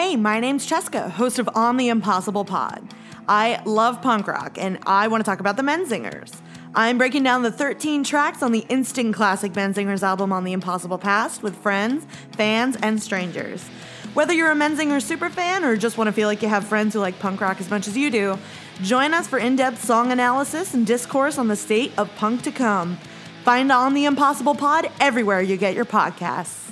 Hey, my name's Cheska, host of On the Impossible Pod. I love punk rock, and I want to talk about the Menzingers. I'm breaking down the 13 tracks on the instant classic Menzingers album On the Impossible Past with friends, fans, and strangers. Whether you're a Menzinger superfan or just want to feel like you have friends who like punk rock as much as you do, join us for in depth song analysis and discourse on the state of punk to come. Find On the Impossible Pod everywhere you get your podcasts.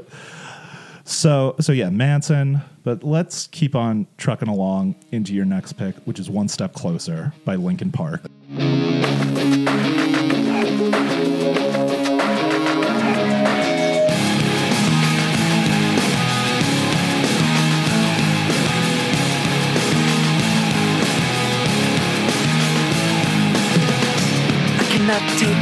so so yeah, Manson. But let's keep on trucking along into your next pick, which is One Step Closer by Linkin Park. I cannot take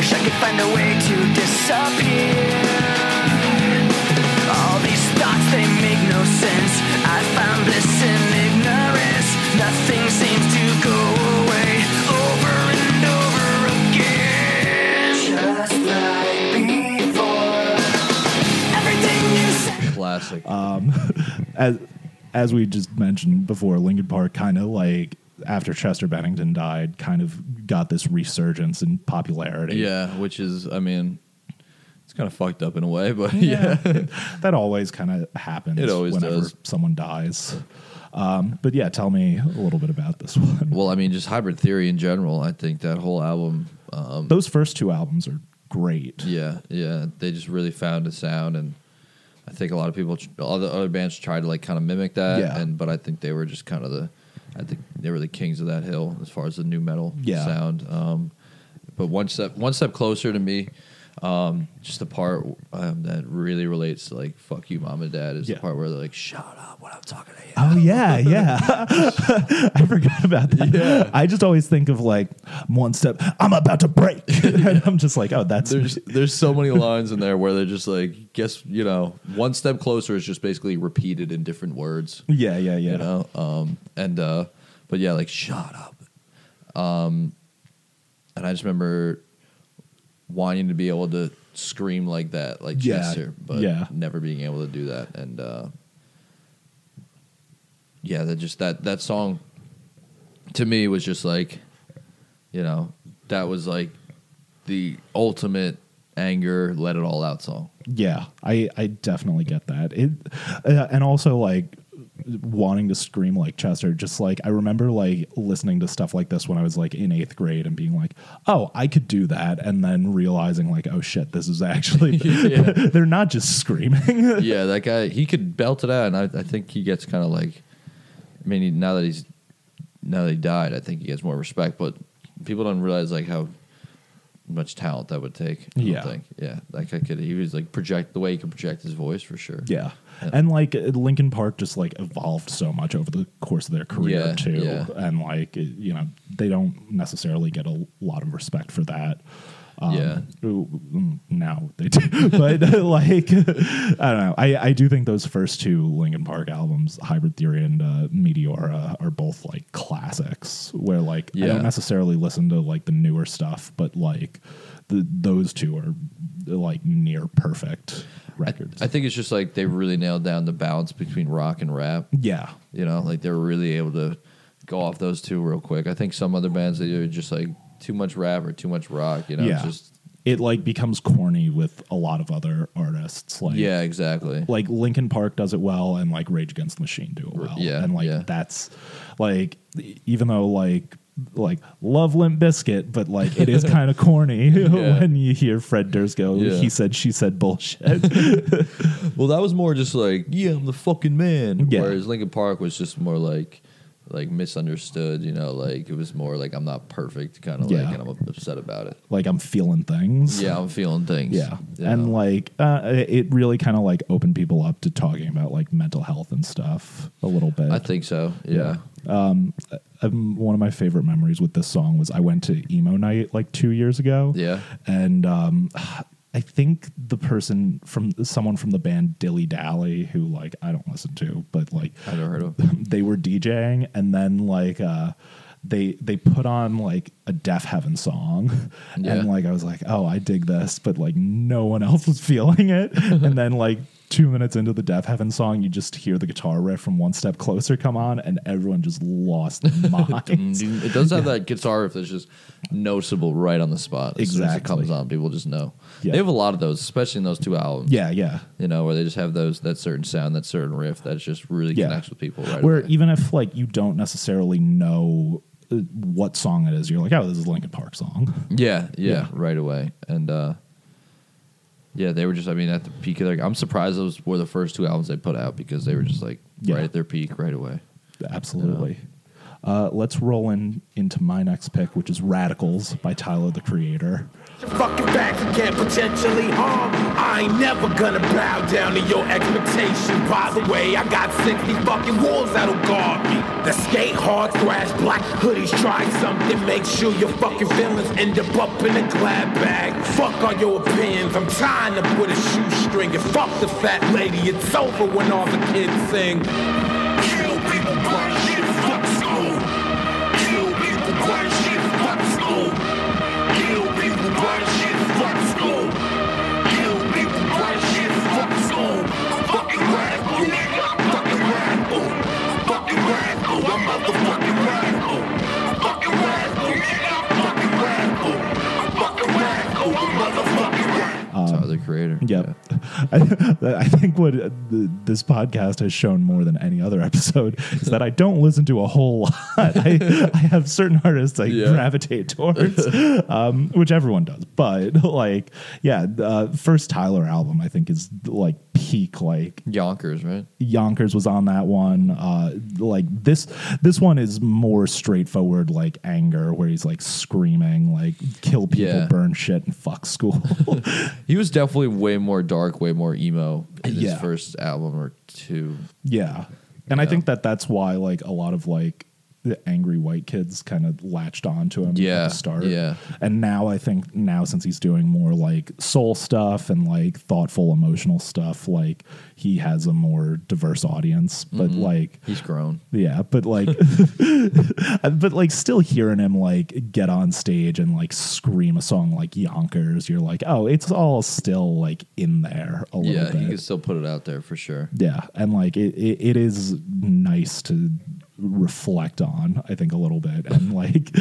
Wish I could find a way to disappear. All these thoughts, they make no sense. I found bliss in ignorance. Nothing seems to go away over and over again. Just like before. Everything you say. Classic. Um, as as we just mentioned before, Linkin Park kind of like after Chester Bennington died, kind of got this resurgence in popularity. yeah, which is, I mean, it's kind of fucked up in a way, but yeah. that always kind of happens. It always whenever does. someone dies. Um, but yeah, tell me a little bit about this one. Well, I mean, just Hybrid Theory in general. I think that whole album. Um, Those first two albums are great. yeah, yeah, they just really found a sound, and I think a lot of people, all the other bands tried to like kind of mimic that. Yeah. And but I think they were just kind of the, I think they were the kings of that hill as far as the nu metal Yeah. sound. Um, but one step, one step closer to me. Um, just the part um, that really relates to like "fuck you, mom and dad" is Yeah. the part where they're like, "Shut up when I'm talking to you." Oh yeah, yeah. I forgot about that. Yeah. I just always think of like one step. I'm about to break, and I'm just like, oh, that's there's there's so many lines in there where they're just like guess you know one step closer is just basically repeated in different words yeah, yeah, yeah. you know um and uh but yeah like shut up um and i just remember wanting to be able to scream like that like Yeah, chester but yeah. never being able to do that and uh yeah that just that that song to me was just like you know that was like the ultimate anger let it all out song Yeah, I I definitely get that. It uh, and also like wanting to scream like Chester. Just like I remember like listening to stuff like this when I was like in eighth grade and being like, oh, I could do that, and then realizing like, oh shit, this is actually Yeah. they're not just screaming. yeah, that guy he could belt it out, and I, I think he gets kind of like. I mean, he, now that he's now that he died, I think he gets more respect. But people don't realize like how much talent that would take. I Yeah. think. yeah, that guy could. He was like project the way he could project his voice for sure. Yeah. Yeah. And like Linkin Park just like evolved so much over the course of their career Yeah, too. yeah. And like, you know, they don't necessarily get a lot of respect for that. Um, Yeah. mm, Now they do. but like, I don't know. I, I do think those first two Linkin Park albums, Hybrid Theory and uh, Meteora, are both like classics where like I don't necessarily listen to like the newer stuff, but like the, those two are like near perfect records. I think it's just like they really nailed down the balance between rock and rap. yeah. You know, like they were really able to go off those two real quick. I think some other bands they are just like too much rap or too much rock. You know, yeah. just it like becomes corny with a lot of other artists. Like yeah, exactly. like Linkin Park does it well, and like Rage Against the Machine do it well. Yeah, and like yeah. that's like even though like like love Limp Bizkit, but like it is kind of corny Yeah. when you hear Fred Durst go, Yeah. he said, she said bullshit. Well, that was more just like, yeah, I'm the fucking man. Yeah. Whereas Linkin Park was just more like, like misunderstood. You know, like it was more like I'm not perfect, kind of Yeah. like, and I'm upset about it. like I'm feeling things. Yeah, I'm feeling things. Yeah. You And like uh, it really kind of like opened people up to talking about like mental health and stuff a little bit. I think so. Yeah. Um, um, one of my favorite memories with this song was I went to emo night like two years ago. Yeah. and um, I think the person from someone from the band Dilly Dally, who like I don't listen to, but like I never heard of. Them. they were DJing, and then like uh, they they put on like a Deafheaven song, Yeah. and like I was like, oh, I dig this, but like no one else was feeling it, and then like. Two minutes into the Deafheaven song, you just hear the guitar riff from One Step Closer come on, and everyone just lost their minds. It does have that guitar riff that's just noticeable right on the spot. As soon as it comes on, people just know. Yeah. They have a lot of those, especially in those two albums. yeah, yeah. You know, where they just have those that certain sound, that certain riff that just really Yeah. connects with people right Where away. even if like you don't necessarily know uh, what song it is, you're like, oh, this is a Linkin Park song. Yeah, yeah, Yeah. right away. And uh yeah, they were just I mean at the peak of their I'm surprised those were the first two albums they put out because they were just like Yeah. right at their peak right away. Absolutely. Uh, let's roll in into my next pick, which is Radicals by Tyler the Creator. Fucking back you can't potentially harm. I ain't never gonna bow down to your expectation. By the way, I got 60 fucking wolves that'll guard me. The skate hard, thrash, black hoodies, try something. Make sure your fucking feelings end up up in a glad bag. Fuck all your opinions, I'm tying up with a shoestring. And fuck the fat lady, it's over when all the kids sing. Creator. Yep. I, I think what uh, the, this podcast has shown more than any other episode is that I don't listen to a whole lot. I, I have certain artists I Yeah. gravitate towards, um, which everyone does. But like, yeah, the uh, first Tyler album I think is like peak like Yonkers, right? Yonkers was on that one. Uh, like this, this one is more straightforward, like anger, where he's like screaming, like "kill people, Yeah. burn shit, and fuck school." He was definitely way more dark, way more emo in his Yeah. first album or two. yeah, and I think that that's why like a lot of like the angry white kids kind of latched on to him Yeah, at the start. yeah. and now I think now since he's doing more like soul stuff and like thoughtful, emotional stuff, like he has a more diverse audience. But Mm-hmm. like He's grown. Yeah, but like, but like, still hearing him like get on stage and like scream a song like Yonkers, you're like, oh, it's all still like in there a little Yeah, bit. he can still put it out there for sure. yeah, and like it, it, it is nice to reflect on. I think a little bit, and like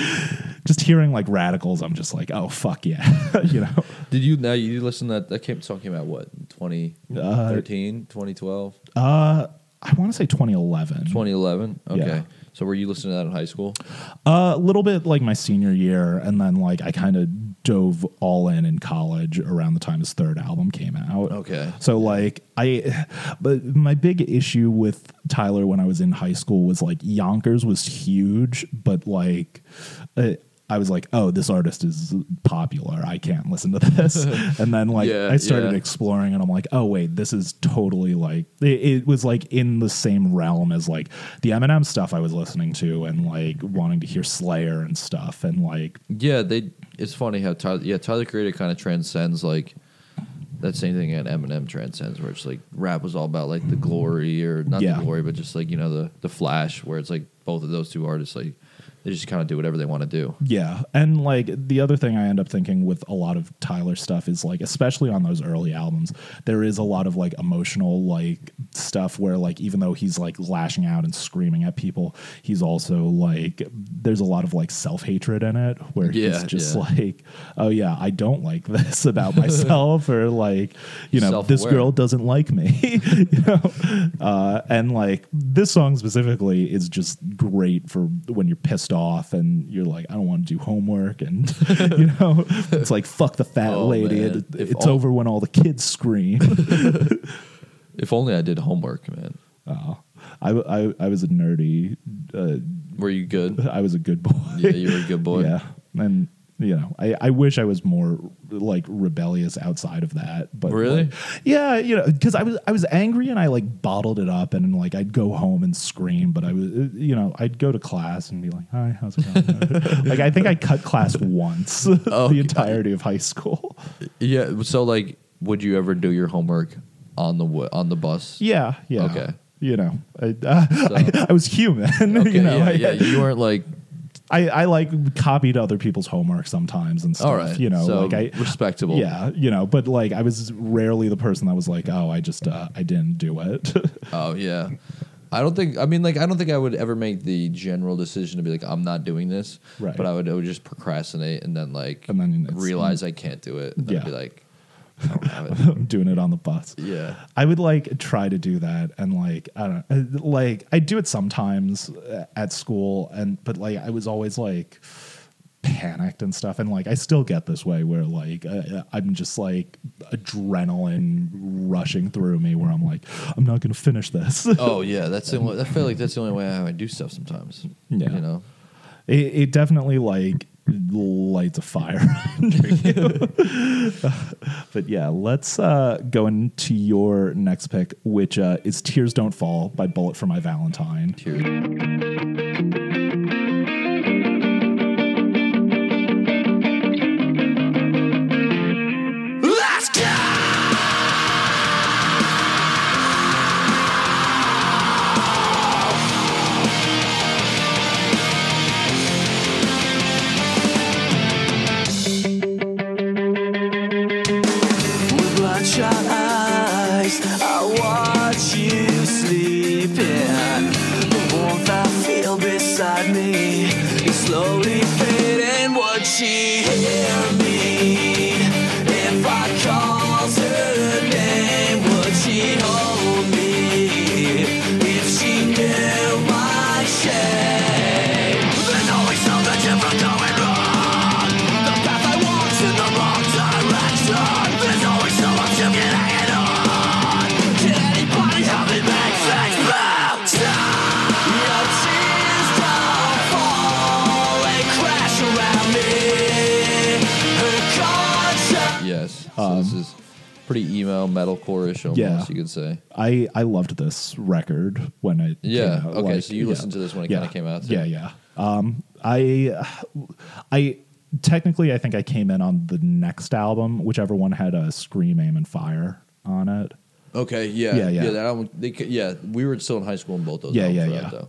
just hearing like radicals, I'm just like, oh fuck yeah, you know. Did you now you listen to that that came talking about what 2013, 2012, Uh, I want to say 2011. 2011? Okay. Yeah. So were you listening to that in high school? Uh, a little bit like my senior year, and then like I kind of dove all in in college around the time his third album came out. Okay. So like I, but my big issue with Tyler when I was in high school was like Yonkers was huge, but like. Uh, I was like, "Oh, this artist is popular. I can't listen to this." and then, like, Yeah, I started yeah. exploring, and I'm like, "Oh, wait, this is totally like it, it was like in the same realm as like the Eminem stuff I was listening to, and like wanting to hear Slayer and stuff, and like Yeah, they. It's funny how Tyler. Yeah, Tyler Creator kind of transcends like that same thing that Eminem transcends, where it's like rap was all about like the glory or not Yeah. the glory, but just like you know the the flash, where it's like both of those two artists like they just kind of do whatever they want to do. Yeah. And like the other thing I end up thinking with a lot of Tyler stuff is like, especially on those early albums, there is a lot of like emotional like stuff where like even though he's like lashing out and screaming at people, he's also like there's a lot of like self hatred in it where Yeah, he's just yeah. like, Oh yeah, I don't like this about myself or like, you know, this Self-aware. girl doesn't like me. you know? Uh, and like this song specifically is just great for when you're pissed pissed off and you're like, I don't want to do homework. And, you know, it's like, fuck the fat Oh, lady. It, it's all- over when all the kids scream. If only I did homework, man. oh, I, I, I was a nerdy, uh, Were you good? I was a good boy. Yeah, you were a good boy. Yeah. And, you know, I, I wish I was more like rebellious outside of that. But Really? like, yeah, you know, because I was I was angry and I like bottled it up and like I'd go home and scream. But I was, you know, I'd go to class and be like, "Hi, how's it going?" like I think I cut class once Oh, the entirety of high school. Yeah. So like, would you ever do your homework on the w- on the bus? Yeah, yeah. Okay. You know, I, uh, I, I was human. Okay, you know, yeah, I, yeah. You weren't like I, I like copied other people's homework sometimes and stuff. all right. You know, so like I respectable. Yeah, you know, but like I was rarely the person that was like, "Oh, I just uh, I didn't do it." Oh yeah. I don't think. I mean, like, I don't think I would ever make the general decision to be like, I'm not doing this. Right. But I would, I would just procrastinate and then like, And then realize I can't do it. And then Yeah. be like, I'm doing it on the bus. yeah. I would like try to do that, and like I don't know, like I do it sometimes uh, at school, and but like I was always like panicked and stuff, and like I still get this way where like uh, I'm just like adrenaline rushing through me, where I'm like I'm not gonna finish this. Oh yeah. That's the only, I feel like that's the only way I do stuff sometimes. Yeah. You know. it, it definitely like lights a fire under you. but yeah, let's uh, go into your next pick, which uh, is "Tears Don't Fall" by Bullet for My Valentine. Metalcore-ish almost. Yeah. You could say. I I loved this record when it Yeah, came out. okay, Like, so you yeah. listened to this when it Yeah. kinda came out, too. Yeah, yeah. Um, I I technically I think I came in on the next album, whichever one had a Scream, Aim, and Fire on it. Okay. Yeah. Yeah, yeah. that album, they, yeah. We were still in high school in both those. Yeah, albums yeah, for yeah. though.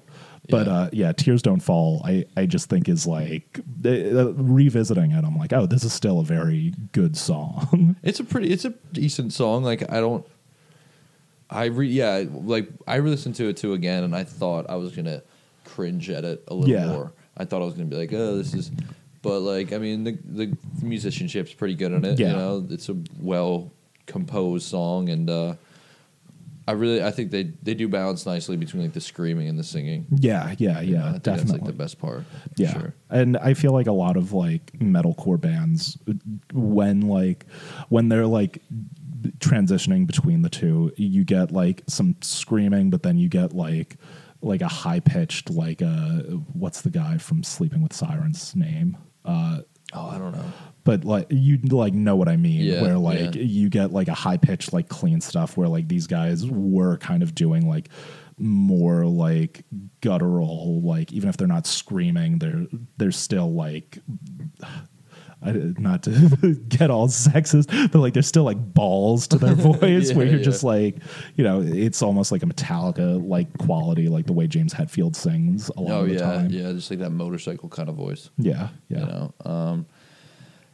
But Yeah. uh, yeah, Tears Don't Fall. I, I just think is like uh, revisiting it. I'm like, oh, this is still a very good song. It's a pretty, it's a decent song. Like I don't, I re yeah, like I re listened to it too again, and I thought I was gonna cringe at it a little Yeah. more. I thought I was gonna be like, oh, this is, but like I mean, the the musicianship's pretty good on it. Yeah. You know, it's a well composed song, and uh, I really, I think they they do balance nicely between like the screaming and the singing. yeah, yeah, You know, yeah, I think definitely. that's like the best part. Yeah. sure. And I feel like a lot of like metalcore bands when like when they're like transitioning between the two, you get like some screaming, but then you get like like a high pitched like uh what's the guy from Sleeping with Sirens name? Uh Oh, I don't know. But like you like know what I mean, Yeah, where like yeah. you get like a high pitched like clean stuff where like these guys were kind of doing like more like guttural, like even if they're not screaming, they're they're still like I, not to get all sexist, but like there's still like balls to their voice Yeah, where you're yeah. just like, you know, it's almost like a Metallica like quality, like the way James Hetfield sings a lot Oh of the yeah, time. yeah, just like that motorcycle kind of voice. yeah, yeah. you know um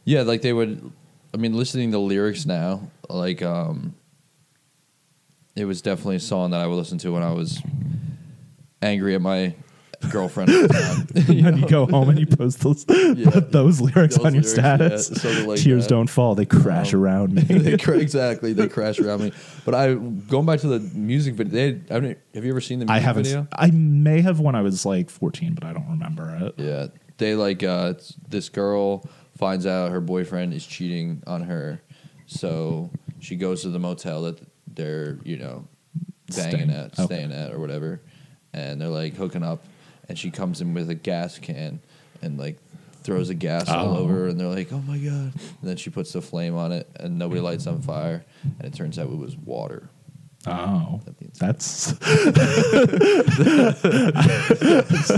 yeah like they would i mean listening to lyrics now like um it was definitely a song that i would listen to when i was angry at my girlfriend at the time. and you go home and you post those those lyrics Those on your lyrics, yeah, status. something like Tears that. don't fall; they crash around me. they cra- exactly they crash around me. But I going back to the music video. They, I mean, have you ever seen the I music haven't. video? I may have when I was like 14, but I don't remember it. Yeah, they like uh, it's- this girl finds out her boyfriend is cheating on her, so she goes to the motel that they're you know banging Staying. at, Okay. staying at, or whatever, and they're like hooking up, and she comes in with a gas can and like throws a gas all Oh. over, and they're like, oh my god, and then she puts the flame on it, and nobody lights on fire, and it turns out it was water. Oh, That means- that's.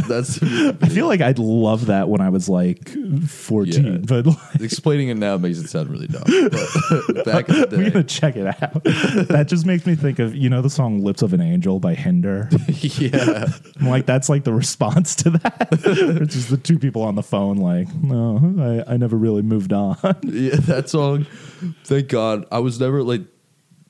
That's I feel like I'd love that when I was like 14, Yeah. but like, explaining it now makes it sound really dumb. But back in the day, we're gonna check it out. that just makes me think of you know the song "Lips of an Angel" by Hinder. yeah. I'm like that's like the response to that. it's just the two people on the phone, like, no, I, I never really moved on. Yeah, that song. Thank God, I was never like,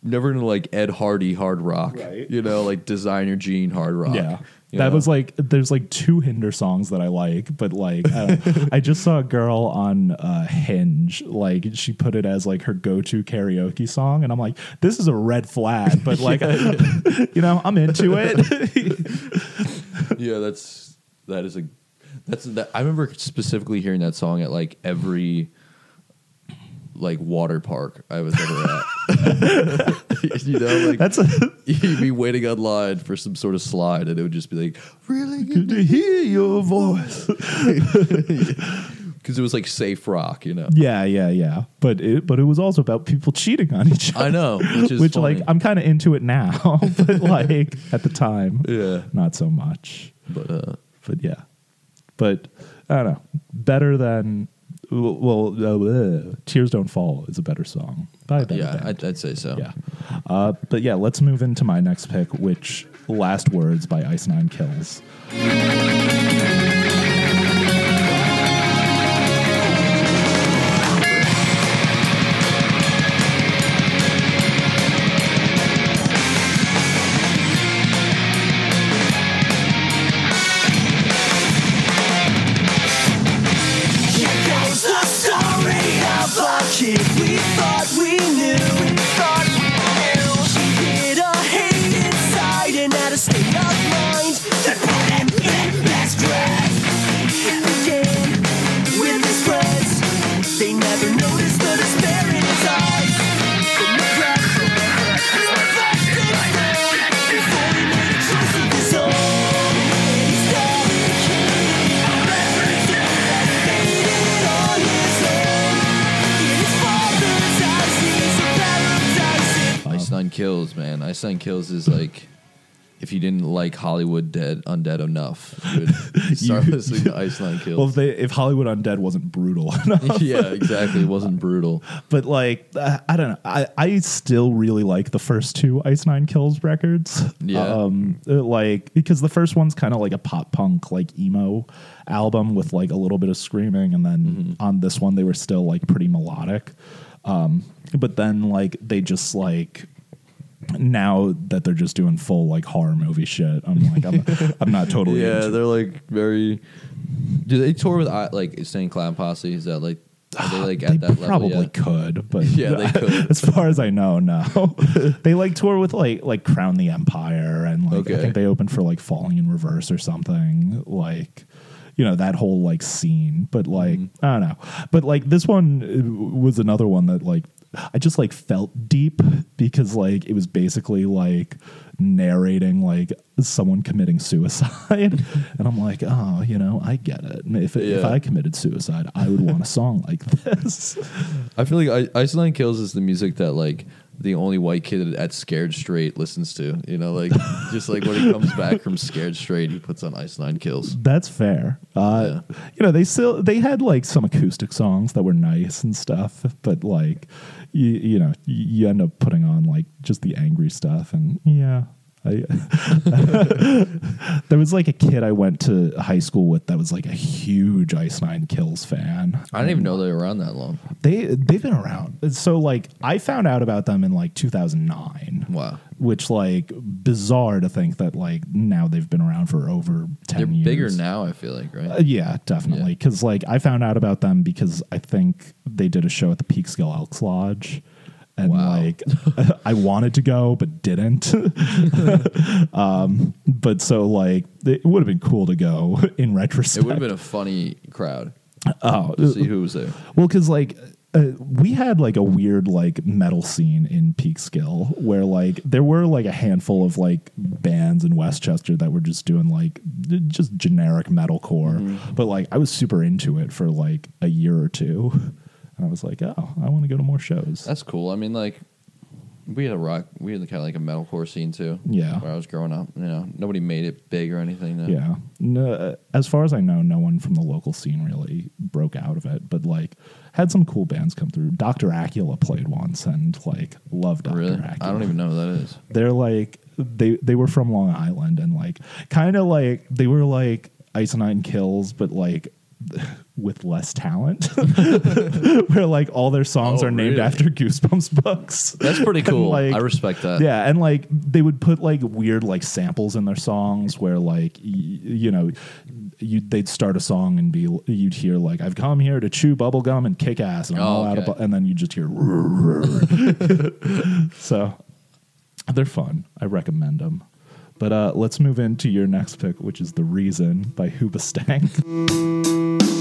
never into like Ed Hardy hard rock. Right. You know, like designer Gene hard rock. Yeah. you That know? was like there's like two Hinder songs that I like, but like I, I just saw a girl on uh, Hinge like she put it as like her go-to karaoke song, and I'm like, this is a red flag, but like you know I'm into it. yeah. That's that is a that's that. I remember specifically hearing that song at like every like water park I was ever at. you know, like That's a, you'd be waiting online for some sort of slide, and it would just be like really good to hear your voice. because it was like safe rock. You know. Yeah, yeah, yeah. But it but it was also about people cheating on each other. I know, which is Which funny. like I'm kind of into it now, but like at the time, Yeah. not so much. But uh, but yeah, but I don't know. Better than well, uh, "Tears Don't Fall" is a better song. Better yeah. I'd, I'd say so. yeah. Uh, but yeah, let's move into my next pick, which "Last Words" by Ice Nine Kills. Nine Kills is like if you didn't like Hollywood Dead Undead enough, you would start You- listening to Ice Nine Kills. Well, if they if Hollywood Undead wasn't brutal enough, yeah, exactly. It wasn't brutal. but like uh, I don't know, I I still really like the first two Ice Nine Kills records. Yeah. um, uh, like because the first one's kind of like a pop punk like emo album with like a little bit of screaming, and then Mm-hmm. on this one they were still like pretty melodic. Um, but then like they just like now that they're just doing full like horror movie shit, I'm like I'm I'm not totally Yeah, into they're like very. Do they tour with uh, like Insane Clown Posse? Is that like are they like they at that level? probably yet? could, but Yeah, they could. as far as I know, no. they like tour with like like Crown the Empire, and like I Okay. think they opened for like Falling in Reverse or something. Like you know that whole like scene, but like Mm-hmm. I don't know. But like this one uh, was another one that like I just like felt deep because like it was basically like narrating like someone committing suicide and i'm like oh you know i get it if, if i committed suicide i would want a song like this I feel like I- Ice Nine Kills is the music that like the only white kid at Scared Straight listens to. You know, like just like when he comes back from Scared Straight, he puts on Ice Nine Kills. That's fair. Uh, You know, they still they had like some acoustic songs that were nice and stuff, but like you, you know, you, end up putting on like just the angry stuff, and yeah, I, there was like a kid I went to high school with that was like a huge Ice Nine Kills fan. I didn't even know they were around that long. They they've been around. So like I found out about them in like 2009. Wow. Which like bizarre to think that like now they've been around for over 10 They're years. bigger now, I feel like, right? Uh, yeah, definitely. Yeah. Because like I found out about them because I think they did a show at the Peekskill Elks Lodge, and Wow. like I wanted to go but didn't. um, but so like it would have been cool to go in retrospect. It would have been a funny crowd. oh, to See who was there. well, because like uh, we had like a weird like metal scene in Peekskill where like there were like a handful of like bands in Westchester that were just doing like just generic metalcore, but like I was super into it for like a year or two, and I was like, oh, I want to go to more shows. That's cool. I mean, like, we had a rock, we had kind of like a metalcore scene too. Yeah. Where I was growing up, you know, nobody made it big or anything. yeah, no, uh, as far as I know, no one from the local scene really broke out of it, but like had some cool bands come through. Doctor Acula played once, and like loved Doctor Really? Acula. I don't even know who that is. they're like they they were from Long Island and like kind of like they were like Ice Nine Kills, but like with less talent. Where like all their songs Oh, are named really? after Goosebumps books. That's pretty And, cool. like- I respect that. Yeah, and like they would put like weird like samples in their songs where like y- you know you they'd start a song and be you'd hear like I've come here to chew bubble gum and kick ass and I'm Oh, all out of bu-" and then you just hear so they're fun. I recommend them. But uh, let's move into your next pick, which is The Reason by Hoobastank.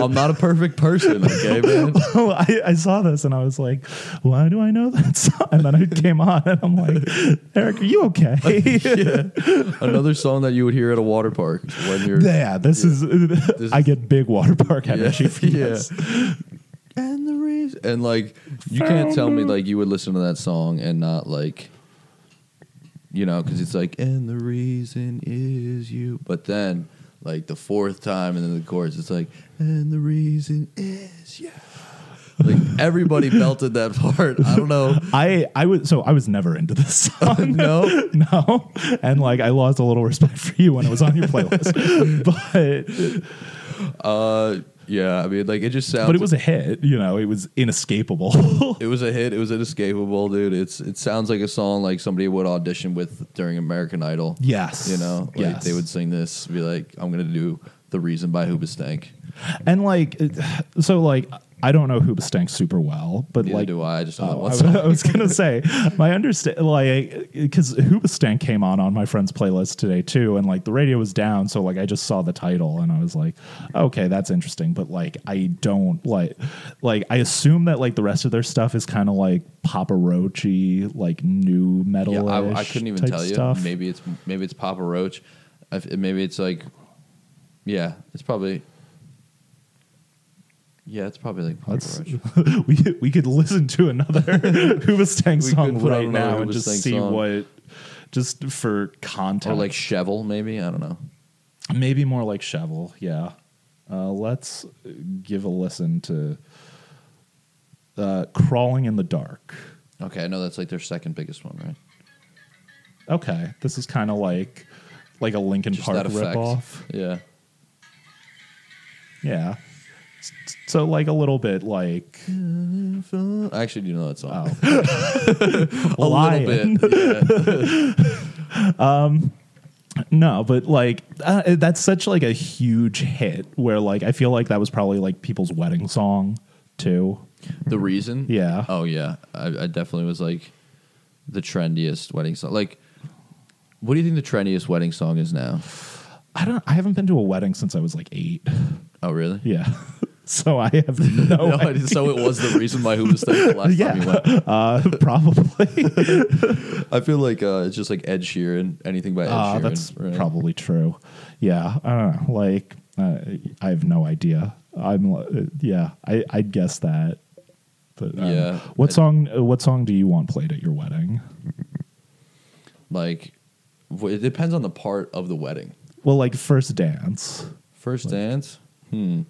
I'm not a perfect person, okay, man? oh, I, I saw this and I was like, why do I know that song? And then it came on and I'm like, Eric, are you okay? Another song that you would hear at a water park when you're yeah, this is, I get big water park energy from yeah. this. and the reason and like you can't tell me like you would listen to that song and not like you know because it's like and the reason is you but then like the fourth time and then the chorus it's like and the reason is yeah. like everybody belted that part i don't know I I was so I was never into this song. No? no, and like I lost a little respect for you when it was on your playlist, but uh yeah i mean like it just sounds but it was a hit. You know, it was inescapable. it was a hit it was inescapable dude it's it sounds like a song like somebody would audition with during american idol yes, You know, like yes. they would sing this, be like, "I'm gonna do the reason by Hoobastank." and like so like I don't know Hoobastank super well, but Neither like do I. I just know Oh, I, song. I was gonna say my understand like because Hoobastank came on on my friend's playlist today too, and like the radio was down, so like I just saw the title and I was like, okay, that's interesting, but like I don't like like I assume that like the rest of their stuff is kind of like Papa Roachy, like nu metal. Yeah, I, I couldn't even tell you. Stuff. Maybe it's maybe it's Papa Roach. Maybe it's like, yeah, it's probably. Yeah, it's probably like Papa Let's, Roach. we we could listen to another Hoobastank We song could put on right another now and just Hoobastank see song. what, just for context, Or like Chevelle, maybe I don't know. maybe more like Chevelle. Yeah, uh, let's give a listen to uh, "Crawling in the Dark." Okay, I know that's like their second biggest one, right? Okay, this is kind of like like a Linkin Just Park that effect. ripoff. Yeah. Yeah, So like a little bit like I actually do know that song. a a lion. little bit. Yeah. No, but like uh, that's such like a huge hit where like I feel like that was probably like people's wedding song too. The reason? Yeah. Oh yeah. I, I definitely was like the trendiest wedding song. Like, what do you think the trendiest wedding song is now? I don't. I haven't been to a wedding since I was like eight. Oh really? Yeah, so I have no. No, idea. so it was the reason why Who was the last Yeah. time you went. Uh, probably. I feel like uh, it's just like Ed Sheeran, anything by Ed Uh, Sheeran. that's right? probably true. Yeah, I don't know. Like, uh, I have no idea. I'm. uh, yeah, I I'd guess that. But um, Yeah. what song? uh, What song do you want played at your wedding? like. It depends on the part of the wedding. Well, like first dance. First dance. Hmm.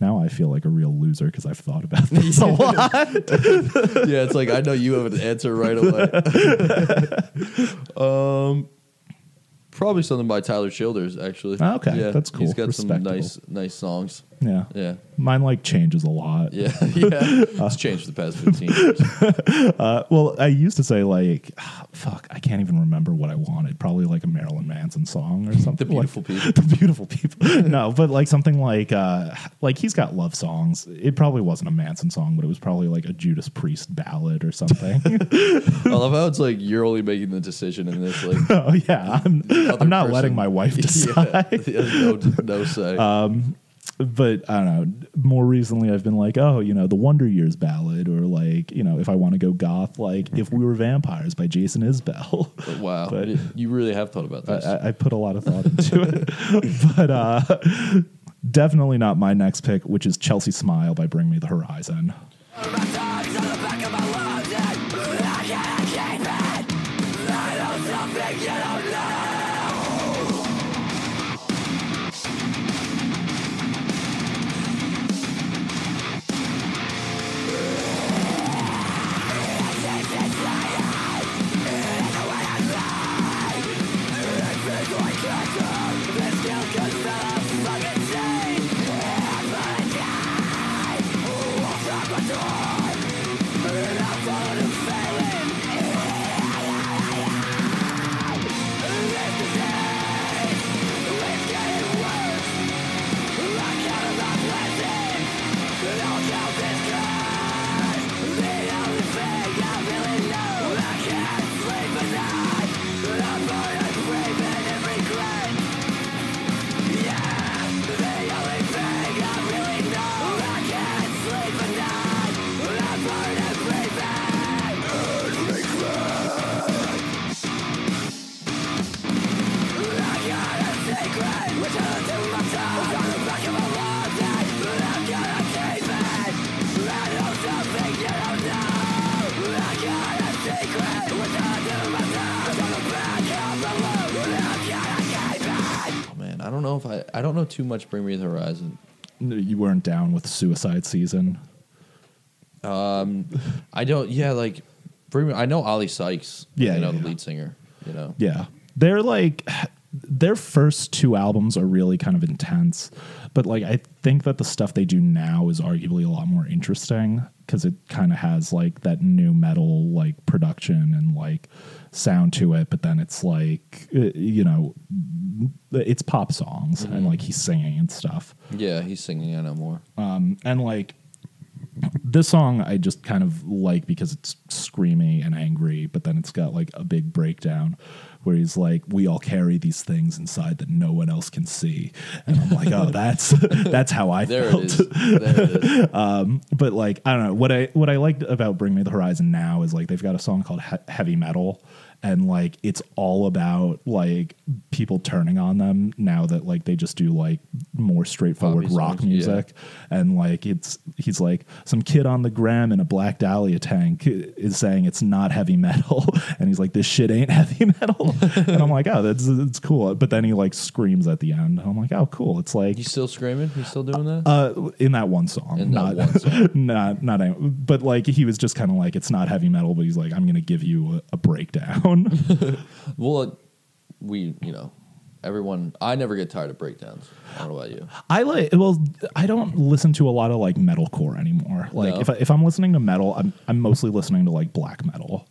Now I feel like a real loser because I've thought about this a lot. yeah, it's like I know you have an answer right away. um, probably something by Tyler Childers, actually. Oh, okay, yeah, that's He's cool. got some Respectable. nice, nice songs. Yeah. Yeah, Mine like changes a lot. yeah, yeah. it's changed the past fifteen years. Uh, well, I used to say like, ah, fuck, I can't even remember what I wanted. Probably like a Marilyn Manson song or something. The Beautiful like, People. The beautiful people. no, but like something like, uh, like he's got love songs. It probably wasn't a Manson song, but it was probably like a Judas Priest ballad or something. I love how it's like you're only making the decision in this. Like, oh yeah, I'm, I'm not person- letting my wife decide. Yeah, no, no say. but I don't know. More recently, I've been like, oh, you know, the Wonder Years ballad, or like, you know, if I want to go goth, like if we were vampires by Jason Isbell. But wow, but- you really have thought about this. I, I put a lot of thought into it, but uh, definitely not my next pick, which is Chelsea Smile by Bring Me the Horizon. Don't too much. Bring Me the Horizon. You weren't down with Suicide Season. Um, I don't. Yeah, like, bring me. I know Oli Sykes. Yeah, you know yeah, the lead singer. You know. Yeah. They're like their first two albums are really kind of intense, but like I think that the stuff they do now is arguably a lot more interesting because it kind of has like that nu metal like production and like sound to it, but then it's like uh, you know it's pop songs and like he's singing and stuff. Yeah, he's singing. I know more. Um, and like this song I just kind of like because it's screamy and angry, but then it's got like a big breakdown where he's like, "We all carry these things inside that no one else can see," and I'm like, "Oh, that's that's how I There felt." it is. There it is. Um, but like I don't know what I what I liked about Bring Me the Horizon now is like they've got a song called he- Heavy Metal, and like it's all about like people turning on them now that like they just do like more straightforward Poppy rock songs, yeah. music, and like it's he's like some kid on the gram in a black Dahlia tank is saying it's not heavy metal, and he's like this shit ain't heavy metal, and I'm like oh that's it's cool, but then he like screams at the end, I'm like oh cool, it's like He's still screaming. He's still doing that. uh, in that one song, In not, one song. not, not, but like he was just kind of like, it's not heavy metal, but he's like, I'm gonna give you a, a breakdown. well, we you know everyone. I never get tired of breakdowns. I don't know about you. I like well, I don't listen to a lot of like metalcore anymore. Like No? if I, if I'm listening to metal, I'm I'm mostly listening to like black metal.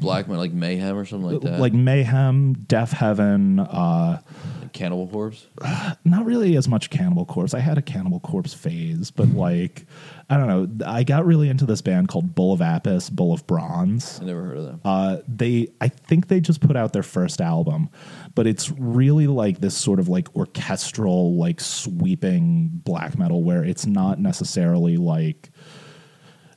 Black metal, like Mayhem or something like that. Um, Like Mayhem, Deafheaven, uh Cannibal Corpse. not really as much Cannibal Corpse. I had a Cannibal Corpse phase, but like I don't know. I got really into this band called Bull of Apis, Bull of Bronze. I never heard of them. Uh, they, I think they just put out their first album, but it's really like this sort of like orchestral, like sweeping black metal where it's not necessarily like,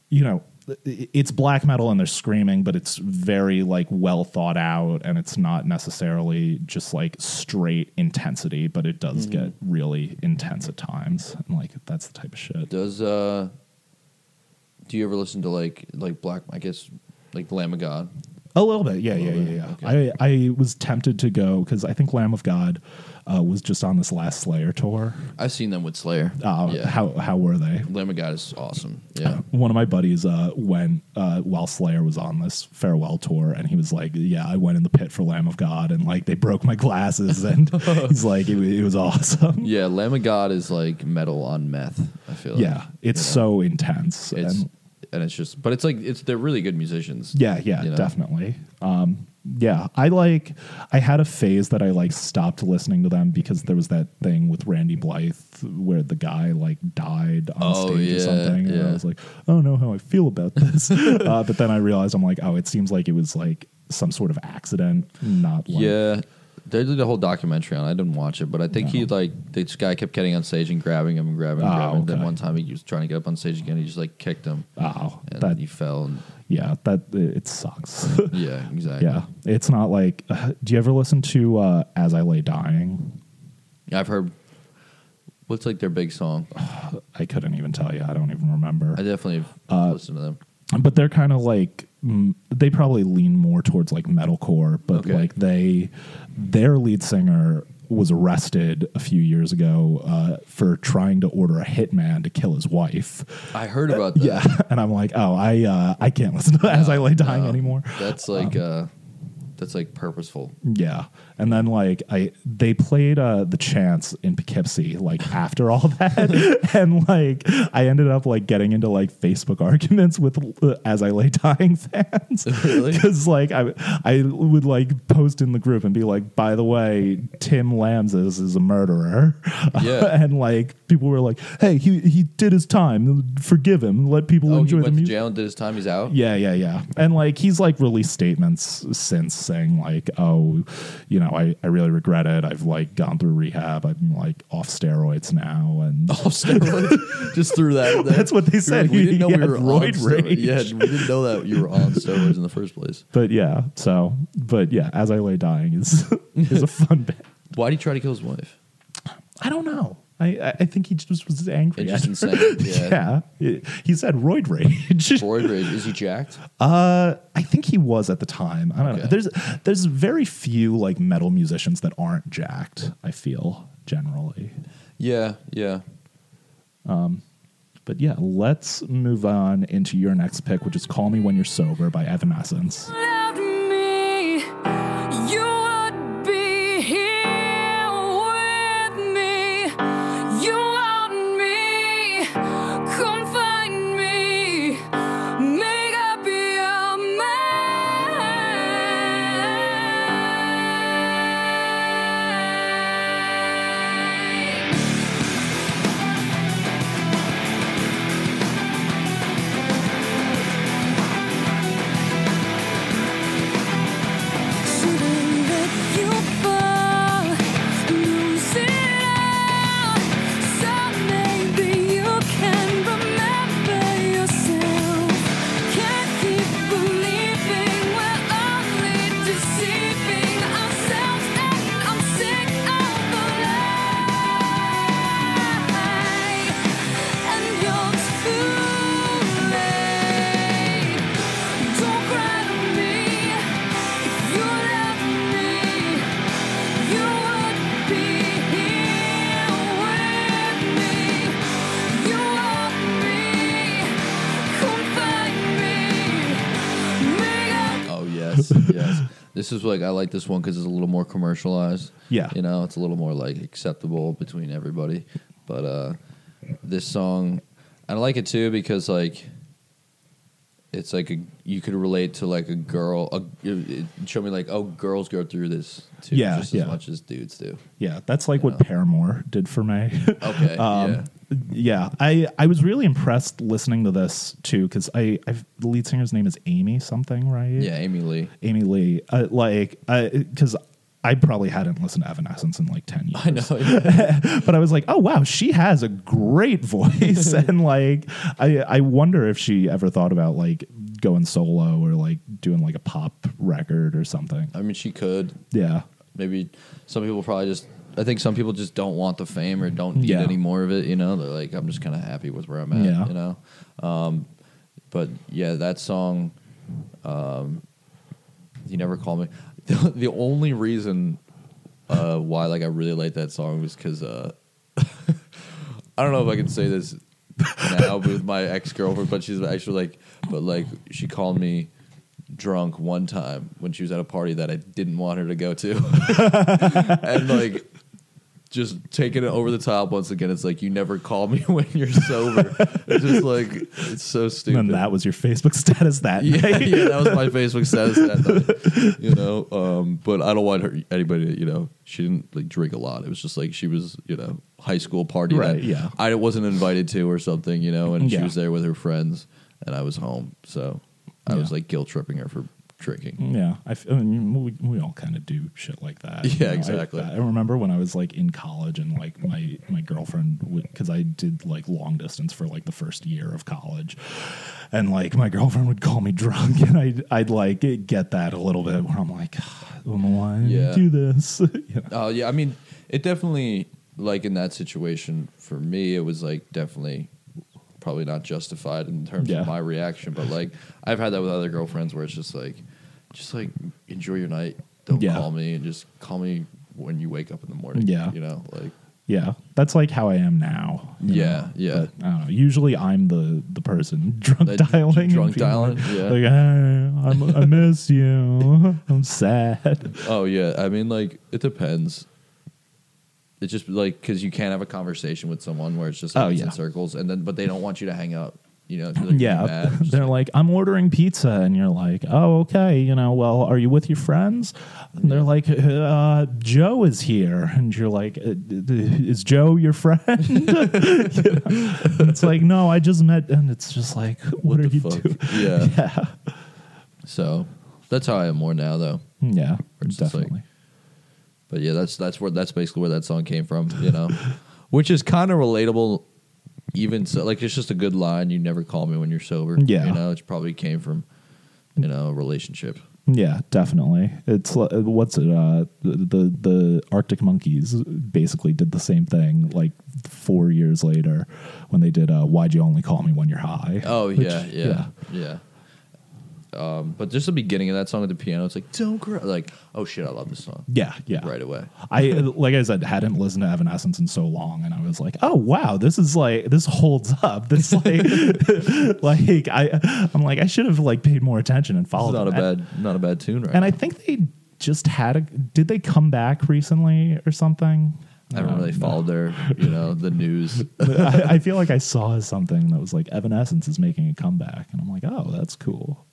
you know, it's black metal and they're screaming, but it's very like well thought out and it's not necessarily just like straight intensity, but it does get really intense at times. And like that's the type of shit. Does uh, do you ever listen to like like Black? I guess like the Lamb of God. A little bit, yeah, yeah, yeah, yeah. okay. I I was tempted to go because I think Lamb of God uh, was just on this last Slayer tour. I've seen them with Slayer. Uh, yeah. How how were they? Lamb of God is awesome. Yeah. One of my buddies uh, went uh, while Slayer was on this farewell tour, and he was like, "Yeah, I went in the pit for Lamb of God, and like they broke my glasses, and he's like, it, it was awesome. Yeah, Lamb of God is like metal on meth. I feel. Like. Yeah, it's so intense. It's and and it's just, but it's like it's they're really good musicians. Yeah, yeah, you know? definitely. Um, yeah, I like. I had a phase that I like stopped listening to them because there was that thing with Randy Blythe where the guy like died on Oh, stage yeah, or something, and I was like, I don't know how I feel about this. uh, but then I realized I'm like, oh, it seems like it was like some sort of accident, not like, Yeah. They did a whole documentary on. it. I didn't watch it, but I think he like this guy kept getting on stage and grabbing him and grabbing him. Oh, grabbing him. Then okay. one time he was trying to get up on stage again. He just like kicked him, Oh, and that he fell. And yeah, that it sucks. yeah, exactly. yeah, it's not like. do you ever listen to uh, "As I Lay Dying"? I've heard. What's like their big song? I couldn't even tell you. I don't even remember. I definitely have Uh, listened to them. But they're kind of like mm, they probably lean more towards like metalcore but Okay. like they their lead singer was arrested a few years ago uh, for trying to order a hitman to kill his wife I heard about that. yeah and i'm like oh i uh, i can't listen to that as i lay dying No, anymore That's like uh, that's like purposeful. yeah and then like i they played uh the chance in poughkeepsie like after all that and like i ended up like getting into like facebook arguments with uh, as i lay dying fans Really? because like i i would like post in the group and be like by the way tim Lambesis is, a murderer Yeah. and like people were like hey he he did his time forgive him let people Oh, he enjoy the went to music jail and did his time. He's out. yeah, yeah, yeah. And like he's like released statements since saying like, oh, you know, I, I really regret it. I've like gone through rehab. I'm like off steroids now and Off steroids. just threw that. That's what they We said. We He- didn't know we were on steroids. Yeah, we didn't know that you were on steroids in the first place. but yeah, so but yeah, as I lay dying is is a fun bit. Why did he try to kill his wife? I don't know. I I- I think he just was angry. It's just at her. insane, yeah. yeah. He said roid rage. Roid rage. Is he jacked? Uh, I think he was at the time. I don't know. There's there's very few like metal musicians that aren't jacked. I feel generally, Yeah, yeah. but yeah. Let's move on into your next pick, which is "Call Me When You're Sober" by Evanescence. Is like I like this one because it's a little more commercialized. Yeah. you know, it's a little more like acceptable between everybody. But uh, this song, I like it too because like it's like a you could relate to like a girl. A, it showed me like oh, girls go through this too, Yeah, just yeah. as much as dudes do. Yeah, that's like what Paramore did for me. Okay, um, yeah. Yeah. I I was really impressed listening to this too because I I've, the lead singer's name is Amy something, right? Yeah, Amy Lee. Amy Lee. Uh, like, because I probably hadn't listened to Evanescence in like ten years. I know. yeah. but I was like, oh wow, she has a great voice, and like, I I wonder if she ever thought about like going solo or like doing like a pop record or something. I mean, she could. Yeah, maybe some people probably just I think some people just don't want the fame or don't need Yeah. any more of it, you know. They're like, I'm just kind of happy with where I'm at, Yeah. you know. Um, but yeah, that song, um, you never call me. The, the only reason uh, why like I really like that song was because uh, I don't know if I can say this now with my ex girlfriend, but she's actually like, but like she called me drunk one time when she was at a party that I didn't want her to go to, and like just taking it over the top once again. It's like you never call me when you're sober. It's just like it's so stupid. and that was your Facebook status that yeah, night. yeah, that was my Facebook status that night. You know, um, but I don't want her anybody. To, you know, she didn't like drink a lot. It was just like she was, you know, high school party Right, that yeah. I wasn't invited to or something. You know, and she was there with her friends, and I was home, so I was like guilt tripping her for drinking. Yeah, I, f- I mean, we, we all kind of do shit like that. Yeah, I- exactly. I, remember when I was like in college and like my my girlfriend because I did like long distance for like the first year of college, and like my girlfriend would call me drunk, and I'd I'd like get that a little bit where I'm like, why Yeah. do this? you know? Oh yeah, I mean, it definitely like in that situation for me, it was like definitely probably not justified in terms Yeah. of my reaction, but like I've had that with other girlfriends where it's just like, just like enjoy your night. Don't Yeah. call me and just call me when you wake up in the morning. Yeah. you know, like Yeah, that's like how I am now. you Yeah, know? yeah. But, I don't know. Usually, I'm the the person drunk That dialing, and drunk being dialing, like, yeah. like, hey, I'm, I miss you. I'm sad. oh yeah. I mean, like it depends. It's just like because you can't have a conversation with someone where it's just like Oh, it's yeah. in circles, and then but they don't want you to hang up. You know, they're yeah, they're like, I'm ordering pizza, and you're like, oh, okay. You know, well, are you with your friends? And they're like, uh, Joe is here, and you're like, uh, is Joe your friend? You know? It's like, no, I just met, and it's just like, what, are you fuck? doing? Yeah. Yeah, So that's how I am more now, though. yeah, just like- definitely. But yeah, that's that's where that's basically where that song came from, you know, which is kind of relatable. Even so, like it's just a good line. You never call me when you're sober. Yeah. you know, it probably came from you know a relationship. Yeah, definitely. It's what's it? Uh, the, the the Arctic Monkeys basically did the same thing like four years later when they did uh, "Why'd You Only Call Me When You're High." Oh Which- yeah, yeah, yeah. Um, but just the beginning of that song at the piano, it's like don't cry. Like oh shit, I love this song yeah, yeah. right away. I like I said hadn't listened to Evanescence in so long, and I was like, oh wow, this is like this holds up. This like like I I'm like I should have like paid more attention and It's followed. not a bad, not a bad tune, right? And I think they just had a. Did they come back recently or something? I haven't really followed their, you know, the news. I, I feel like I saw something that was like Evanescence is making a comeback, and I'm like, oh, that's cool.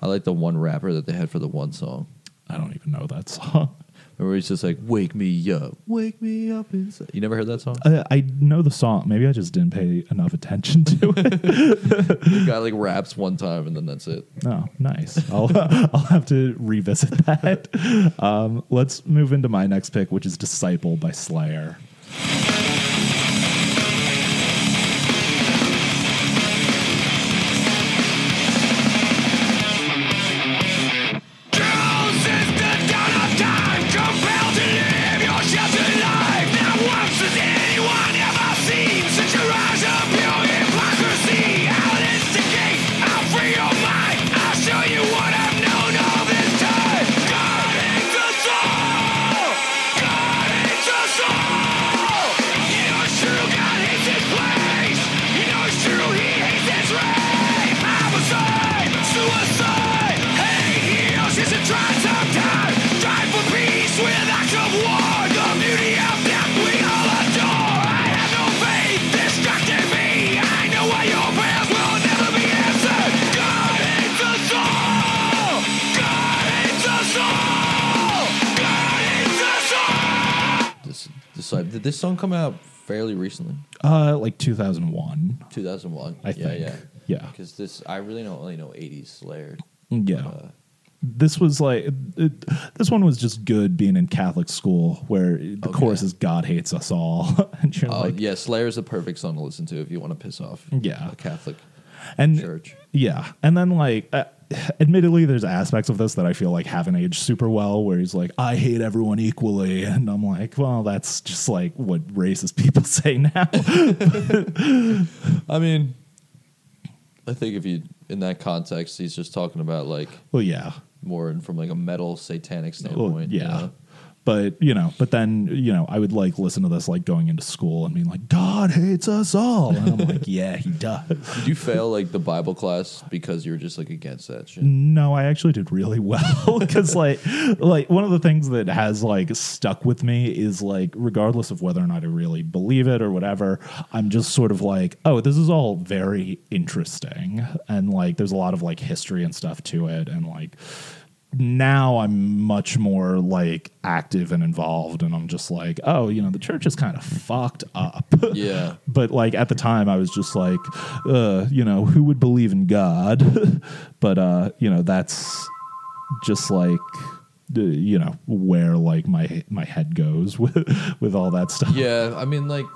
I like the one rapper that they had for the one song. I don't even know that song. Remember, he's just like, "Wake me up, wake me up inside." You never heard that song? I, I know the song. Maybe I just didn't pay enough attention to it. the guy like raps one time and then that's it. oh, nice. I'll I'll have to revisit that. Um, let's move into my next pick, which is "Disciple" by Slayer. This song come out fairly recently, Uh, like 2001. 2001. I yeah, think. yeah, Yeah. Because this, I really don't only know 80s Slayer. Yeah. Uh, this was like it, this one was just good being in Catholic school where the Okay. chorus is God hates us all, and you're oh, like, yeah, Slayer's the perfect song to listen to if you want to piss off Yeah. a Catholic and church. yeah, and then like. Admittedly, there's aspects of this that I feel like haven't aged super well. Where he's like, "I hate everyone equally," and I'm like, "Well, that's just like what racist people say now." I mean, I think if you in that context, he's just talking about like well, yeah, more in, from like a metal satanic well, standpoint. you yeah. know? But you know, but then you know, I would like listen to this like going into school and being like, "God hates us all," and I'm like, "Yeah, he does." Did you fail like the Bible class because you were just like against that shit? No, I actually did really well because like like one of the things that has like stuck with me is like regardless of whether or not I really believe it or whatever, I'm just sort of like, oh, this is all very interesting and like there's a lot of like history and stuff to it and like now I'm much more like active and involved and I'm just like, oh, you know, the church is kind of fucked up. Yeah. but like at the time I was just like, uh, you know, who would believe in God? but uh, you know, that's just like you know where like my my head goes with with all that stuff. Yeah, I mean, like,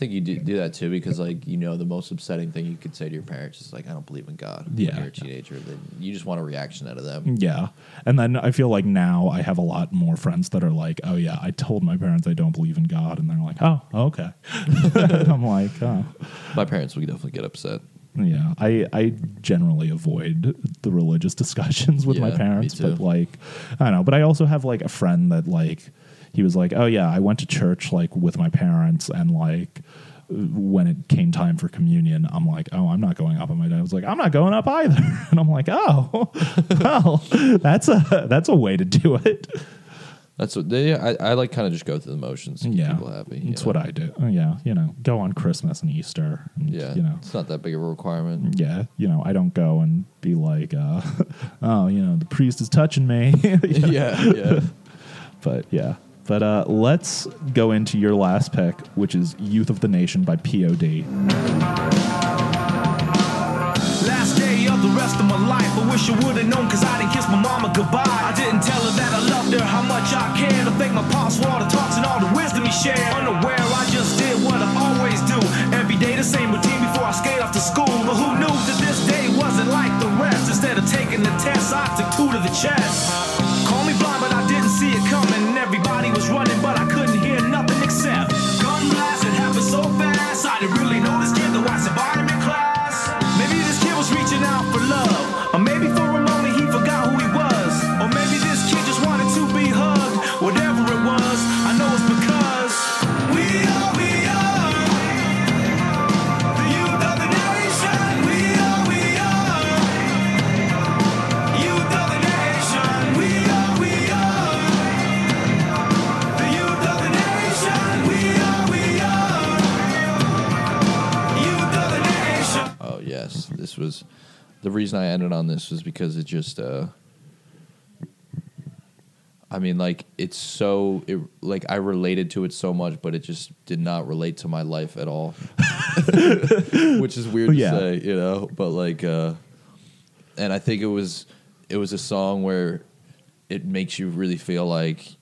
think you do, do that too because, like, you know, the most upsetting thing you could say to your parents is like, "I don't believe in God." when Yeah. you're a teenager, then you just want a reaction out of them. Yeah. And then I feel like now I have a lot more friends that are like, oh, yeah, I told my parents I don't believe in God. And they're like, oh, okay. I'm like, oh. My parents would definitely get upset. Yeah. I, I generally avoid the religious discussions with my Yeah, me parents. But like, I don't know. But I also have like a friend that like, he was like, oh, yeah, I went to church like with my parents and like, when it came time for communion, I'm like, oh, I'm not going up. And my dad was like, I'm not going up either. And I'm like, oh, well, that's a that's a way to do it. That's what they. I, I like kind of just go through the motions. Keep Yeah, people happy. That's know? what I do. Oh, yeah, you know, go on Christmas and Easter. And, Yeah, you know, it's not that big of a requirement. yeah, you know, I don't go and be like, uh, oh, you know, the priest is touching me. Know? yeah, yeah. But yeah. But uh, let's go into your last pick, which is Youth of the Nation by POD. Last day of the rest of my life. I wish I would've known cause I didn't kiss my mama goodbye. I didn't tell her that I loved her, how much I cared. I thank my pops for all the talks and all the wisdom he shared. Unaware, I just did what I always do. Every day the same routine before I skate off to school. But who knew that this day wasn't like the rest? Instead of taking the test, I took two to the chest. Call me blind, but I didn't see it coming. Everybody was running, reason I ended on this was because it just. uh I mean, like it's so it, like I related to it so much, but it just did not relate to my life at all, which is weird Yeah. to say, you know. But like, uh and I think it was it was a song where it makes you really feel like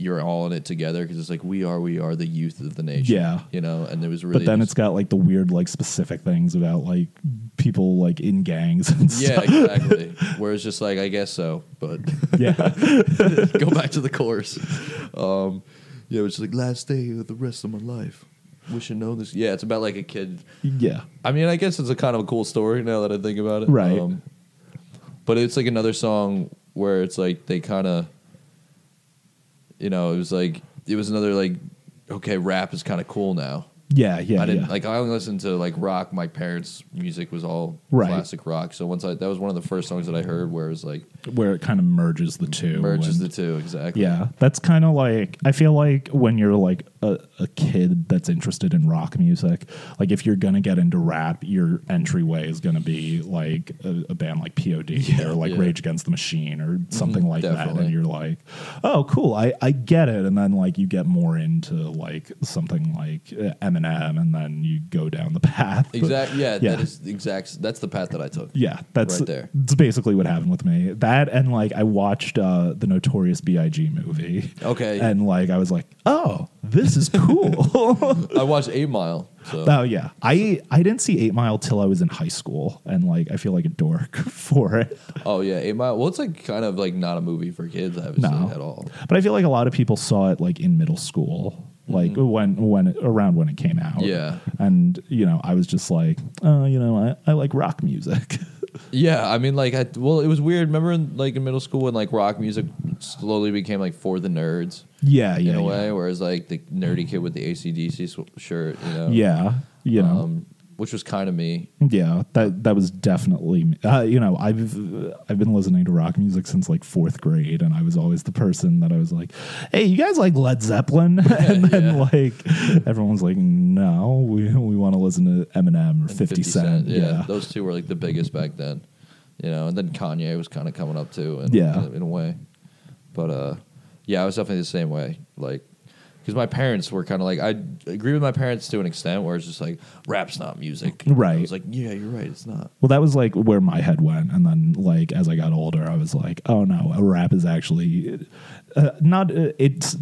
you're all in it together because it's like we are we are the youth of the nation, Yeah. you know. And there was really But then it's got like the weird, like specific things about like people like in gangs and Yeah, stuff. exactly. Where it's just like, I guess so, but Yeah. go back to the course. Um, yeah, it's like last day of the rest of my life. Wish I know this. Yeah, it's about like a kid. yeah. I mean, I guess it's a kind of a cool story now that I think about it. Right. Um, but it's like another song where it's like they kind of, you know, it was like it was another like, okay, rap is kind of cool now. Yeah, yeah, I didn't yeah. like. I only listened to like rock. My parents' music was all Right. classic rock. So once I that was one of the first songs that I heard where it was like where it kind of merges the two. merges the two exactly. Yeah, that's kind of like I feel like when you're like a, a kid that's interested in rock music, like if you're gonna get into rap, your entryway is gonna be like a, a band like POD or like yeah. Rage Against the Machine or something like that, and you're like, oh, cool, I I get it, and then like you get more into like something like uh, Eminem, and then you go down the path. Exactly. Yeah, Yeah. That is the exact. That's the path that I took. Yeah, that's Right there. It's basically what happened with me. That and like I watched uh, the Notorious B.I.G. movie. Okay. and like I was like, oh, this is cool. I watched Eight Mile. So oh yeah, I I didn't see Eight Mile till I was in high school, and like I feel like a dork for it. Oh yeah, Eight Mile. Well, it's like kind of like not a movie for kids, obviously, No. at all. But I feel like a lot of people saw it like in middle school. Like when when it, around when it came out, Mm-hmm. Yeah. and you know I was just like, oh, you know, I, I like rock music. Yeah, I mean, like, I, well, it was weird. Remember, in, like in middle school, when like rock music slowly became like for the nerds yeah, yeah, in a yeah. way, whereas like the nerdy kid with the ACDC sw- shirt, you know, Yeah, you know, um, which was kind of me. Yeah, that that was definitely me. Uh, you know, I've I've been listening to rock music since like fourth grade, and I was always the person that I was like, "Hey, you guys like Led Zeppelin?" and then like everyone's like, "No, we we want to listen to Eminem or and Fifty, Cent." yeah, those two were like the biggest back then, you know. And then Kanye was kind of coming up too, in, Yeah. in, in a way. But uh, yeah, I was definitely the same way. Like, because my parents were kind of like, I agree with my parents to an extent, where it's just like rap's not music, Right. I was like, yeah, you're right, it's not. Well, that was like where my head went, and then like as I got older, I was like, "Oh no, a rap is actually uh, not." Uh, it's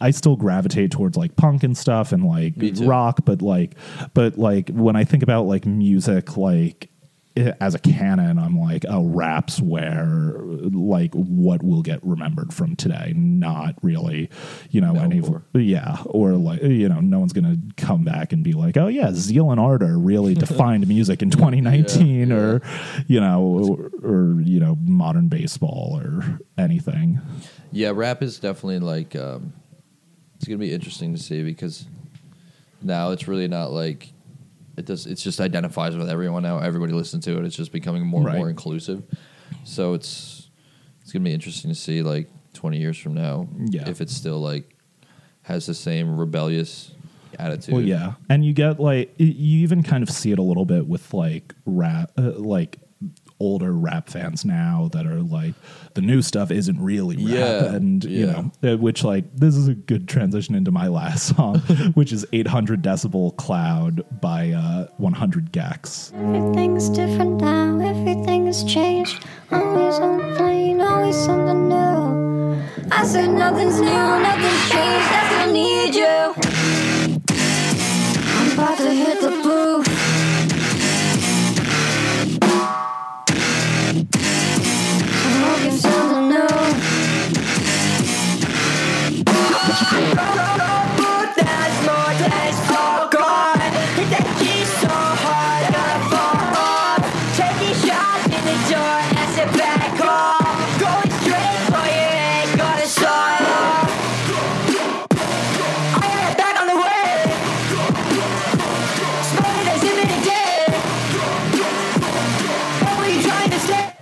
I still gravitate towards like punk and stuff and like rock, but like, but like when I think about like music, like as a canon, I'm like, oh, raps where like what will get remembered from today, not really, you know, No, any or- yeah, or like you know, no one's gonna come back and be like, oh yeah, Zeal and Ardor really defined music in 2019, Yeah, or you know, or, or you know, modern baseball or anything. Yeah, rap is definitely like um, it's gonna be interesting to see because now it's really not like it does. It's just identifies with everyone now. Everybody listens to it. It's just becoming more and more inclusive. So it's it's gonna be interesting to see like twenty years from now Yeah. if it's still like has the same rebellious attitude. Well, yeah, and you get like y- you even kind of see it a little bit with like rap, uh, like older rap fans now that are like the new stuff isn't really rap, Yeah, and you know, uh, which like this is a good transition into my last song, which is 800 decibel cloud by uh, 100 gecs. Everything's different now, everything's changed. Always on the plane, always something new. I said nothing's new, nothing's changed, I still need you. I'm about to hit the booth.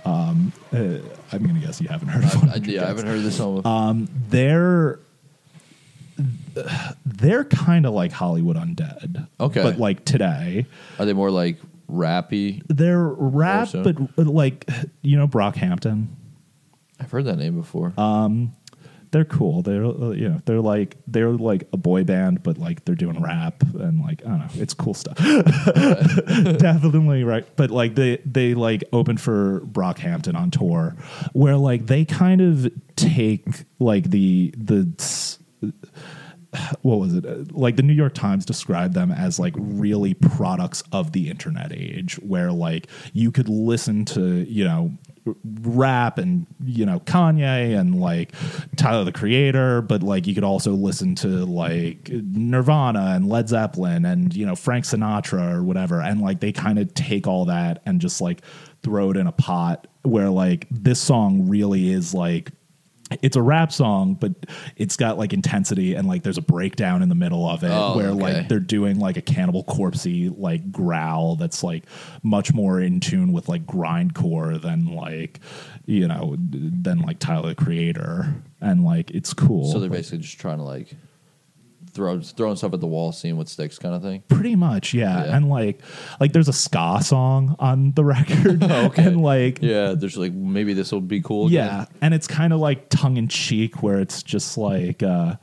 Um, uh, I'm gonna guess you haven't heard of I, yeah, I haven't heard of this song. before. they're they're kind of like Hollywood Undead. Okay. But like today, Are they more like rappy? they're rap, but like you know Brockhampton. I've heard that name before. They're cool. They're uh, you know they're like they're like a boy band, but like they're doing rap and like I don't know, it's cool stuff. Definitely right. But like they they like open for Brockhampton on tour, where like they kind of take like the the. what was it? Like the New York Times described them as like really products of the internet age, where like you could listen to, you know, rap and, you know, Kanye and like Tyler the Creator, but like you could also listen to like Nirvana and Led Zeppelin and, you know, Frank Sinatra or whatever. And like they kind of take all that and just like throw it in a pot where like this song really is like it's a rap song, but it's got like intensity and like there's a breakdown in the middle of it Oh, where okay. like they're doing like a cannibal corpsey like growl that's like much more in tune with like grindcore than like you know than like Tyler the Creator and like it's cool. So they're Like, basically just trying to like throw throwing stuff at the wall, seeing what sticks, kind of thing. pretty much yeah. Yeah. and like like there's a ska song on the record Okay. and like Yeah, there's like maybe this will be cool. again. Yeah, and it's kind of like tongue in cheek, where it's just like, uh,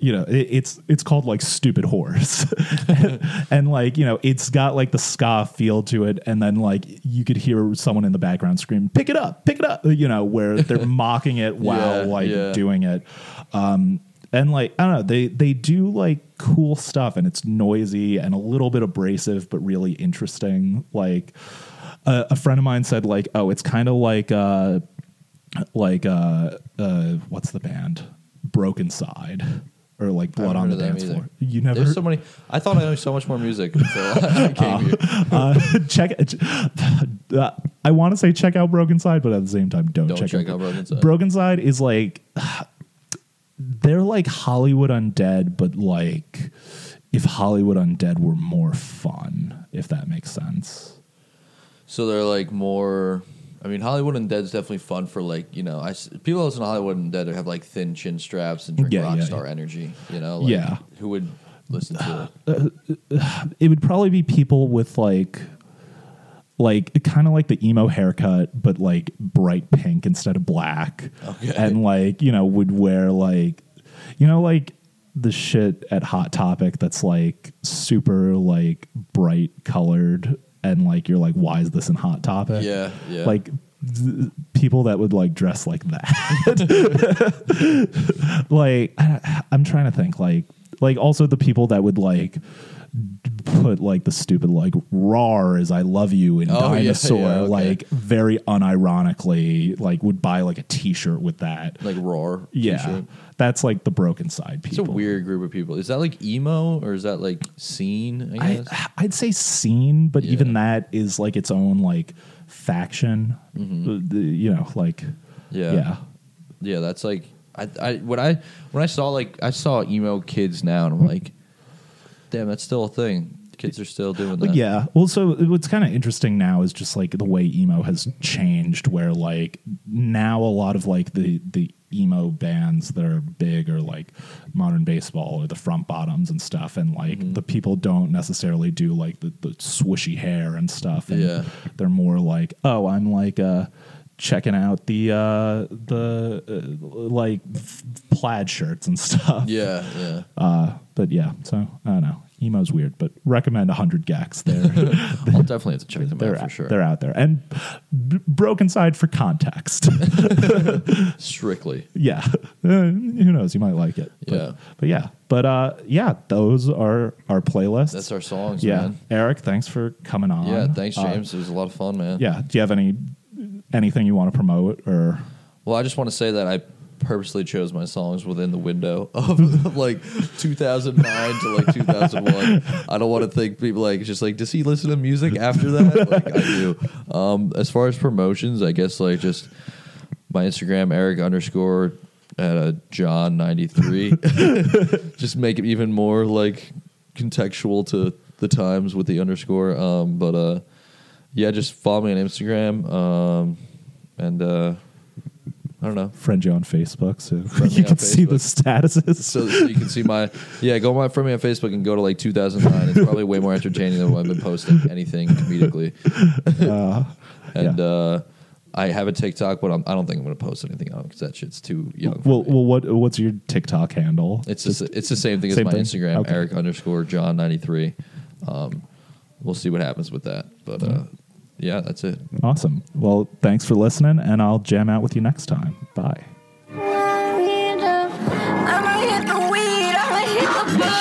you know, it, it's it's called like stupid horse, and like you know, it's got like the ska feel to it, and then like you could hear someone in the background scream, "Pick it up, pick it up," you know, where they're mocking it while Yeah, like yeah. doing it. Um, and like I don't know, they they do like cool stuff, and it's noisy and a little bit abrasive, but really interesting. Like a, a friend of mine said, like, oh, it's kind of like uh, like uh, uh, what's the band? Brokencyde or like Blood on the Dance. Floor. You never There's so many. I thought I knew so much more music until I came here. uh, check. Uh, I want to say check out Brokencyde, but at the same time, don't, Don't check, check out Brokencyde. Broken Side is like they're like Hollywood Undead, but like if Hollywood Undead were more fun, if that makes sense. So they're like more. I mean, Hollywood Undead's definitely fun for like you know. I people listen to Hollywood Undead Dead have like thin chin straps and drink Yeah, rock yeah, star yeah. energy. You know, like, Yeah. Who would listen to it? It would probably be people with like like kind of like the emo haircut but like bright pink instead of black Okay. and like you know would wear like you know like the shit at hot topic that's like super like bright colored and like you're like why is this in hot topic Yeah, yeah. like th- people that would like dress like that like I, i'm trying to think like like also the people that would like put like the stupid like "rar" as "I love you" in Oh, yeah, dinosaur, yeah, okay. like very unironically, like would buy like a T-shirt with that. Like Roar. yeah, t-shirt? that's like the Brokencyde It's a people. weird group of people. Is that like emo or is that like scene? I guess. I, I'd say scene, but even that is like its own like faction. Uh, the- you know, like Mm-hmm. yeah. yeah. Yeah, that's like I, I when I when I saw like I saw emo kids now and I'm like, damn, that's still a thing. Kids are still doing that. Yeah. Well, so what's kind of interesting now is just like the way emo has changed, where like now a lot of like the the emo bands that are big are like modern baseball or the front bottoms and stuff, and like Mm-hmm. the people don't necessarily do like the, the swishy hair and stuff. And Yeah. They're more like, oh, I'm like uh checking out the uh the uh, like f- plaid shirts and stuff. Yeah, yeah. Uh, but yeah, so I don't know. Emo's weird, but recommend 100 gecs. They're I'll definitely have to check them they're out for sure. they're out there. And b- Brokencyde for context. Strictly. yeah. Uh, who knows? You might like it. But, Yeah. But yeah. But uh, yeah, those are our playlists. That's our songs, yeah. man. Eric, thanks for coming on. Yeah, thanks, Uh, James. it was a lot of fun, man. yeah. Do you have any anything you want to promote or? Well, I just want to say that I purposely chose my songs within the window of like 2009 to like 2001. I don't want to think people like just like does he listen to music after that? Like I do. Um, as far as promotions, I guess like just my Instagram Eric underscore at a John 93. just make it even more like contextual to the times with the underscore. Um, but uh, yeah, just follow me on Instagram. Um, and uh, I don't know. Friend you on Facebook so Friend me you on can see the statuses. So, you can see my yeah. Go my friend me on Facebook and go to like 2009. It's probably way more entertaining than what I've been posting anything comedically. Uh, And uh, I have a TikTok, but I'm, I don't think I'm going to post anything on because that shit's too young. for well, me. well, what what's your TikTok handle? it's just, it's the same thing same as my thing? Instagram, Okay. Eric underscore John 93. Um, we'll see what happens with that, but uh, yeah, that's it. Awesome. Well, thanks for listening, and I'll jam out with you next time. Bye. I'ma hit the weed, I'ma hit the